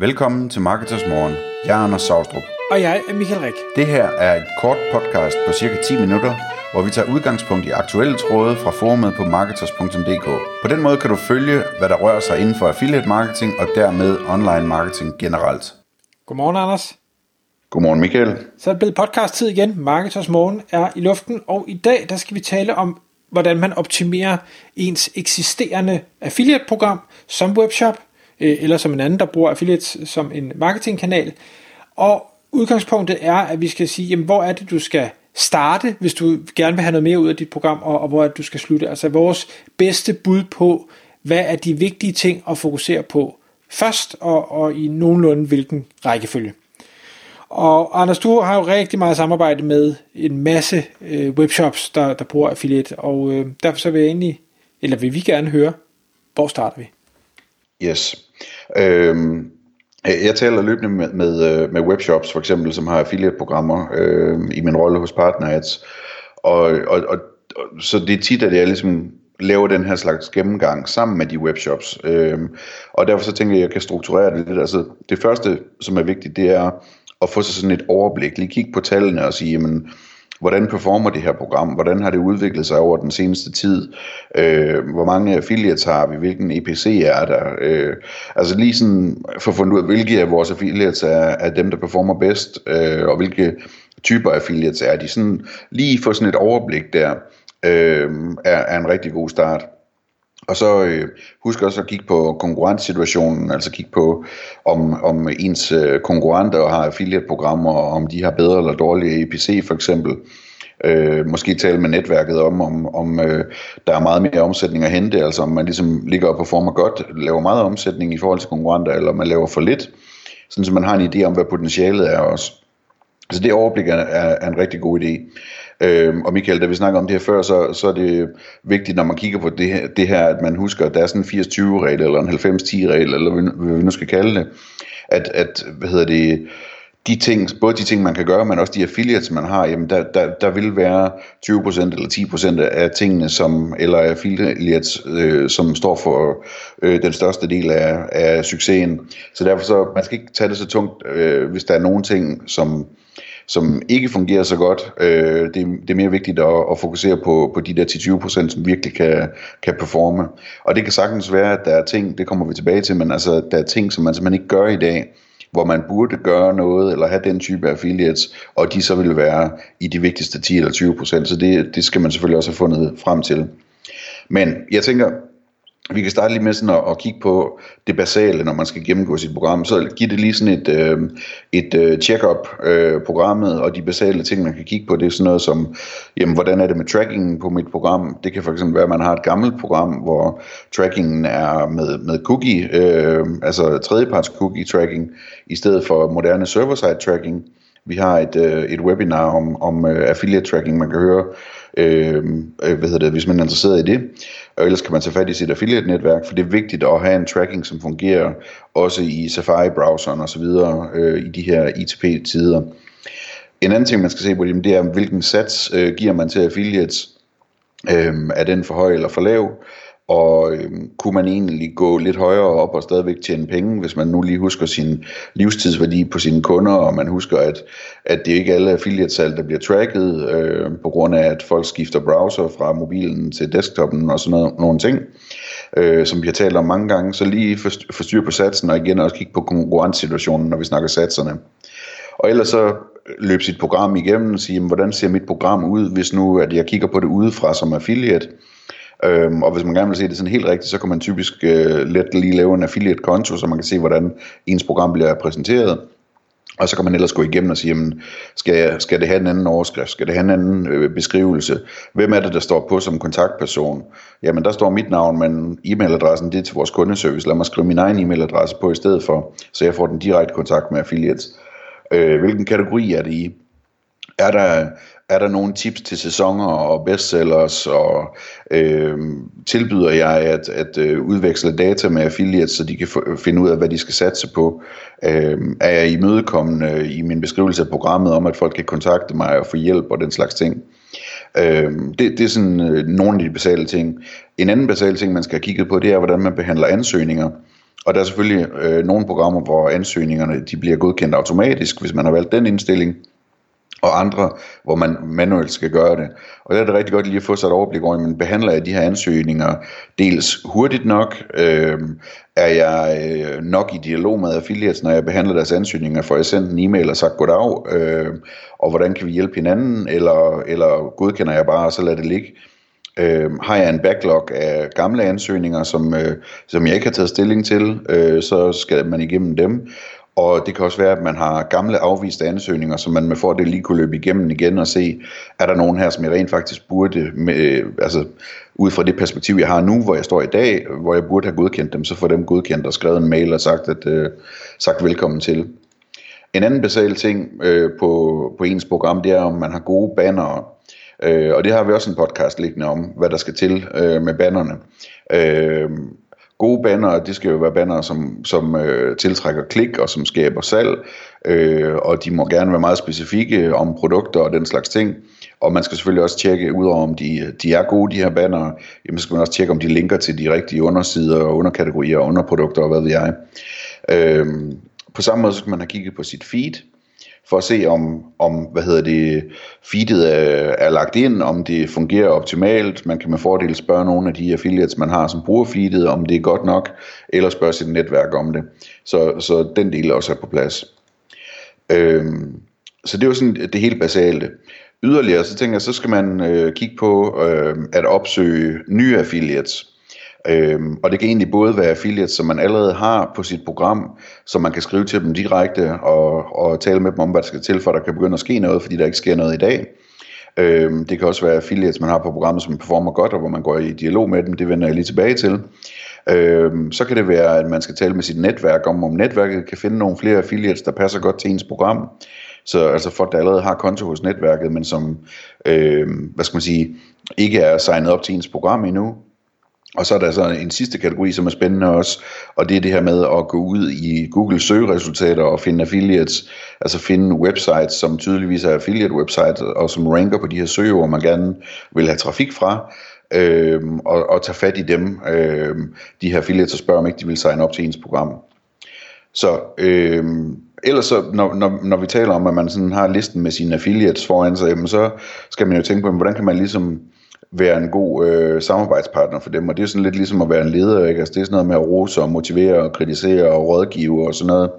Velkommen til Marketers Morgen. Jeg er Anders Saustrup. Og jeg er Michael Rik. Det her er et kort podcast på cirka 10 minutter, hvor vi tager udgangspunkt i aktuelle tråde fra forumet på marketers.dk. På den måde kan du følge, hvad der rører sig inden for affiliate marketing og dermed online marketing generelt. Godmorgen, Anders. Godmorgen, Michael. Så er det blevet podcast-tid igen. Marketers Morgen er i luften, og i dag der skal vi tale om, hvordan man optimerer ens eksisterende affiliate-program som webshop, Øh, eller som en anden, der bruger affiliates som en marketingkanal. Og udgangspunktet er, at vi skal sige, jamen, hvor er det, du skal starte, hvis du gerne vil have noget mere ud af dit program, og, og hvor er det, du skal slutte. Altså vores bedste bud på, hvad er de vigtige ting at fokusere på først, og, og i nogenlunde hvilken rækkefølge. Og Anders, du har jo rigtig meget samarbejde med en masse øh, webshops, der, der bruger affiliate, og øh, derfor så vil jeg egentlig, eller vil vi gerne høre, hvor starter vi? Yes. Øhm, jeg taler løbende med, med, øh, med webshops, for eksempel, som har affiliate-programmer øh, i min rolle hos PartnerAds. Og, og, og, så det er tit, at jeg ligesom laver den her slags gennemgang sammen med de webshops. Øhm, og derfor så tænker jeg, at jeg kan strukturere det lidt. Altså, det første, som er vigtigt, det er at få sig sådan et overblik. Lige kigge på tallene og sige, jamen, hvordan performer det her program, hvordan har det udviklet sig over den seneste tid, øh, hvor mange affiliates har vi, hvilken EPC er der, øh, altså lige sådan for at finde ud af, hvilke af vores affiliates er, er dem, der performer bedst, øh, og hvilke typer affiliates er de, sådan lige få sådan et overblik der, øh, er, er en rigtig god start. Og så øh, husk også at kigge på konkurrencesituationen, altså kigge på, om, om ens øh, konkurrenter har affiliate-programmer, om de har bedre eller dårligere EPC for eksempel. Øh, måske tale med netværket om, om, om øh, der er meget mere omsætning at hente, altså om man ligesom ligger og performer godt, laver meget omsætning i forhold til konkurrenter, eller man laver for lidt, sådan så man har en idé om, hvad potentialet er også. Så det overblik er, er, er en rigtig god idé. Øhm, og Michael, da vi snakker om det her før, så, så er det vigtigt, når man kigger på det her, det her at man husker, at der er sådan en 80-20-regel, eller en 90-10-regel, eller hvad vi nu skal kalde det, at, at hvad hedder det, de ting, både de ting, man kan gøre, men også de affiliates, man har, jamen der, der, der vil være 20% eller 10% af tingene, som, eller affiliates, øh, som står for øh, den største del af, af succesen. Så derfor så, man skal ikke tage det så tungt, øh, hvis der er nogle ting, som, som ikke fungerer så godt. Øh, det, det er mere vigtigt at, at fokusere på, på de der 10-20%, som virkelig kan, kan performe. Og det kan sagtens være, at der er ting, det kommer vi tilbage til, men altså, der er ting, som man simpelthen ikke gør i dag, hvor man burde gøre noget, eller have den type affiliates, og de så vil være i de vigtigste 10 eller 20 procent, så det, det skal man selvfølgelig også have fundet frem til. Men jeg tænker, vi kan starte lige med sådan at, at kigge på det basale, når man skal gennemgå sit program. Så giv det lige sådan et, øh, et øh, check-up øh, programmet, og de basale ting, man kan kigge på, det er sådan noget som, jamen, hvordan er det med trackingen på mit program? Det kan for eksempel være, at man har et gammelt program, hvor trackingen er med, med cookie, øh, altså tredjeparts cookie tracking, i stedet for moderne server-side tracking. Vi har et, øh, et webinar om, om øh, affiliate tracking, man kan høre, øh, øh, hvad hedder det, hvis man er interesseret i det. Og ellers kan man tage fat i sit affiliate-netværk, for det er vigtigt at have en tracking, som fungerer også i Safari-browseren osv. Øh, i de her ITP-tider. En anden ting, man skal se på, det er, hvilken sats øh, giver man til affiliates. Øh, er den for høj eller for lav? Og øh, kunne man egentlig gå lidt højere op og stadigvæk tjene penge, hvis man nu lige husker sin livstidsværdi på sine kunder, og man husker, at, at det ikke er alle affiliate-salg, der bliver tracket, øh, på grund af, at folk skifter browser fra mobilen til desktopen og sådan noget, nogle ting, øh, som vi har talt om mange gange, så lige forstyr på satsen, og igen også kigge på konkurrencesituationen, når vi snakker satserne. Og ellers så øh, løb sit program igennem og sige, hvordan ser mit program ud, hvis nu at jeg kigger på det udefra som affiliate, Øhm, og hvis man gerne vil se det sådan helt rigtigt, så kan man typisk øh, let lige lave en affiliate konto, så man kan se, hvordan ens program bliver præsenteret. Og så kan man ellers gå igennem og sige, jamen, skal, jeg, skal det have en anden overskrift? Skal det have en anden øh, beskrivelse? Hvem er det, der står på som kontaktperson? Jamen, der står mit navn, men e-mailadressen det er til vores kundeservice. Lad mig skrive min egen e-mailadresse på i stedet for, så jeg får den direkte kontakt med affiliates. Øh, hvilken kategori er det i? Er der, er der nogle tips til sæsoner og bestsellers, og øh, tilbyder jeg at, at øh, udveksle data med affiliates, så de kan finde ud af, hvad de skal satse på. Øh, er jeg imødekommende i min beskrivelse af programmet om, at folk kan kontakte mig og få hjælp og den slags ting. Øh, det, det er sådan øh, nogle af de basale ting. En anden basal ting, man skal have kigget på, det er, hvordan man behandler ansøgninger. Og der er selvfølgelig øh, nogle programmer, hvor ansøgningerne de bliver godkendt automatisk, hvis man har valgt den indstilling og andre, hvor man manuelt skal gøre det. Og der er det rigtig godt lige at få sig et overblik over, men man behandler jeg de her ansøgninger dels hurtigt nok, øh, er jeg øh, nok i dialog med affiliates, når jeg behandler deres ansøgninger, får jeg sendt en e-mail og sagt goddag, øh, og hvordan kan vi hjælpe hinanden, eller, eller godkender jeg bare, og så lader det ligge. Øh, har jeg en backlog af gamle ansøgninger, som, øh, som jeg ikke har taget stilling til, øh, så skal man igennem dem. Og det kan også være, at man har gamle afviste ansøgninger, som man med fordel lige kunne løbe igennem igen og se, er der nogen her, som jeg rent faktisk burde, med, øh, altså ud fra det perspektiv, jeg har nu, hvor jeg står i dag, hvor jeg burde have godkendt dem, så får dem godkendt og skrevet en mail og sagt, at, øh, sagt velkommen til. En anden basal ting øh, på, på ens program, det er, om man har gode bannere. Øh, og det har vi også en podcast liggende om, hvad der skal til øh, med bannerne. Øh, gode banner, det skal jo være banner, som, som øh, tiltrækker klik og som skaber salg, øh, og de må gerne være meget specifikke om produkter og den slags ting. Og man skal selvfølgelig også tjekke, udover om de, de er gode, de her banner, jamen skal man også tjekke, om de linker til de rigtige undersider og underkategorier og underprodukter og hvad ved jeg. Øh, på samme måde så skal man have kigget på sit feed, for at se om, om hvad hedder det, feedet er, er lagt ind, om det fungerer optimalt. Man kan med fordel spørge nogle af de affiliates, man har, som bruger feedet, om det er godt nok, eller spørge sit netværk om det. Så, så den del også er på plads. Øhm, så det er jo sådan det helt basale. Yderligere, så tænker jeg, så skal man øh, kigge på øh, at opsøge nye affiliates. Øhm, og det kan egentlig både være affiliates, som man allerede har på sit program, så man kan skrive til dem direkte og, og tale med dem om, hvad der skal til, for der kan begynde at ske noget, fordi der ikke sker noget i dag. Øhm, det kan også være affiliates, man har på programmet, som performer godt, og hvor man går i dialog med dem. Det vender jeg lige tilbage til. Øhm, så kan det være, at man skal tale med sit netværk om, om netværket kan finde nogle flere affiliates, der passer godt til ens program. Så altså folk, der allerede har konto hos netværket, men som, øh, hvad skal man sige, ikke er signet op til ens program endnu, og så er der så en sidste kategori, som er spændende også, og det er det her med at gå ud i Google søgeresultater og finde affiliates, altså finde websites, som tydeligvis er affiliate websites, og som ranker på de her søgeord, man gerne vil have trafik fra, øhm, og, og tage fat i dem, øhm, de her affiliates, og spørge om ikke de vil signe op til ens program. Så øhm, ellers så, når, når, når vi taler om, at man sådan har listen med sine affiliates foran sig, jamen så skal man jo tænke på, hvordan kan man ligesom være en god øh, samarbejdspartner for dem, og det er sådan lidt ligesom at være en leder, ikke? Altså det er sådan noget med at rose og motivere og kritisere og rådgive og sådan noget,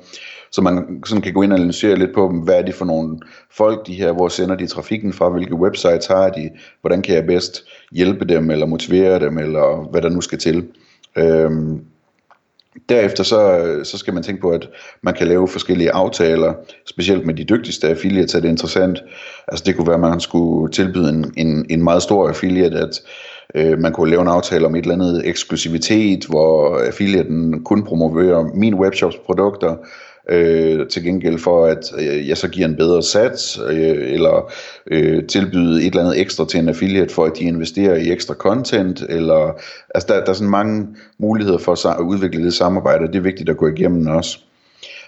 så man sådan kan gå ind og analysere lidt på, hvad er det for nogle folk, de her, hvor sender de trafikken fra, hvilke websites har de, hvordan kan jeg bedst hjælpe dem, eller motivere dem, eller hvad der nu skal til. Øhm, Derefter så, så skal man tænke på, at man kan lave forskellige aftaler, specielt med de dygtigste affiliates er det interessant. Altså det kunne være, at man skulle tilbyde en, en, en meget stor affiliate, at øh, man kunne lave en aftale om et eller andet eksklusivitet, hvor affiliaten kun promoverer min webshops produkter, øh, til gengæld for, at øh, jeg så giver en bedre sats, øh, eller øh, tilbyde et eller andet ekstra til en affiliate, for at de investerer i ekstra content, eller altså der, der er sådan mange muligheder for at udvikle det samarbejde, og det er vigtigt at gå igennem også.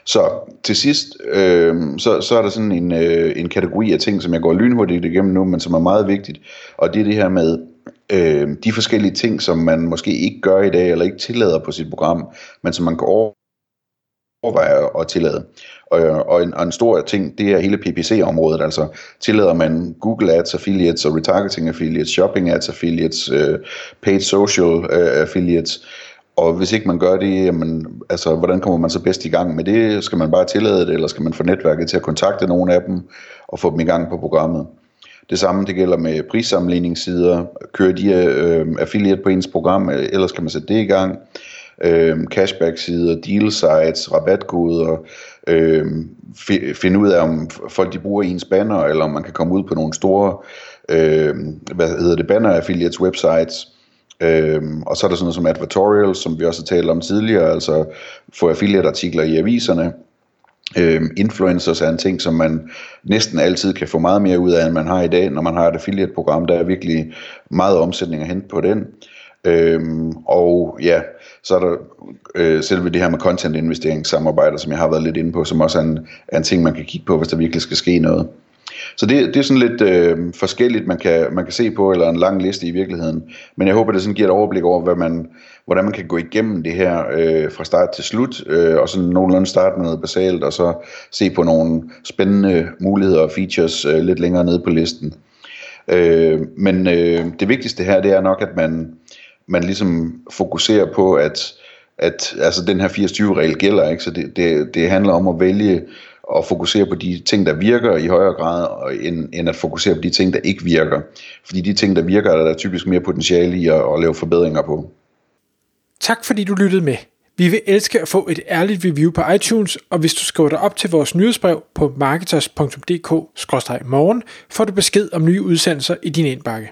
Så til sidst, øh, så, så er der sådan en, øh, en kategori af ting, som jeg går lynhurtigt igennem nu, men som er meget vigtigt, og det er det her med øh, de forskellige ting, som man måske ikke gør i dag, eller ikke tillader på sit program, men som man kan over overvejer at tillade. Og, og, en, og en stor ting, det er hele PPC-området, altså tillader man Google Ads affiliates og retargeting affiliates, shopping ads affiliates, øh, paid social øh, affiliates, og hvis ikke man gør det, jamen, altså, hvordan kommer man så bedst i gang med det? Skal man bare tillade det, eller skal man få netværket til at kontakte nogle af dem og få dem i gang på programmet? Det samme det gælder med prissammenligningssider. Kører de øh, affiliate på ens program, øh, eller skal man sætte det i gang øh, cashback-sider, deal sites, rabatkoder, øh, finde ud af, om folk de bruger ens banner, eller om man kan komme ud på nogle store, øh, hvad hedder det, banner affiliates websites, Øhm, og så er der sådan noget som advertorials, som vi også har talt om tidligere, altså få affiliate-artikler i aviserne. Øhm, influencers er en ting, som man næsten altid kan få meget mere ud af, end man har i dag, når man har et affiliate-program. Der er virkelig meget omsætning at hente på den. Øhm, og ja, så er der øh, selve det her med content-investeringssamarbejder, som jeg har været lidt inde på, som også er en, er en ting, man kan kigge på, hvis der virkelig skal ske noget. Så det, det er sådan lidt øh, forskelligt, man kan, man kan se på, eller en lang liste i virkeligheden. Men jeg håber, det sådan giver et overblik over, hvad man, hvordan man kan gå igennem det her øh, fra start til slut, øh, og sådan nogenlunde starte med noget basalt, og så se på nogle spændende muligheder og features øh, lidt længere nede på listen. Øh, men øh, det vigtigste her, det er nok, at man, man ligesom fokuserer på, at, at altså den her 80-20-regel gælder, ikke? så det, det, det handler om at vælge og fokusere på de ting, der virker i højere grad, end, end at fokusere på de ting, der ikke virker. Fordi de ting, der virker, er der typisk mere potentiale i at, at lave forbedringer på. Tak fordi du lyttede med. Vi vil elske at få et ærligt review på iTunes, og hvis du skriver dig op til vores nyhedsbrev på marketers.dk-morgen, får du besked om nye udsendelser i din indbakke.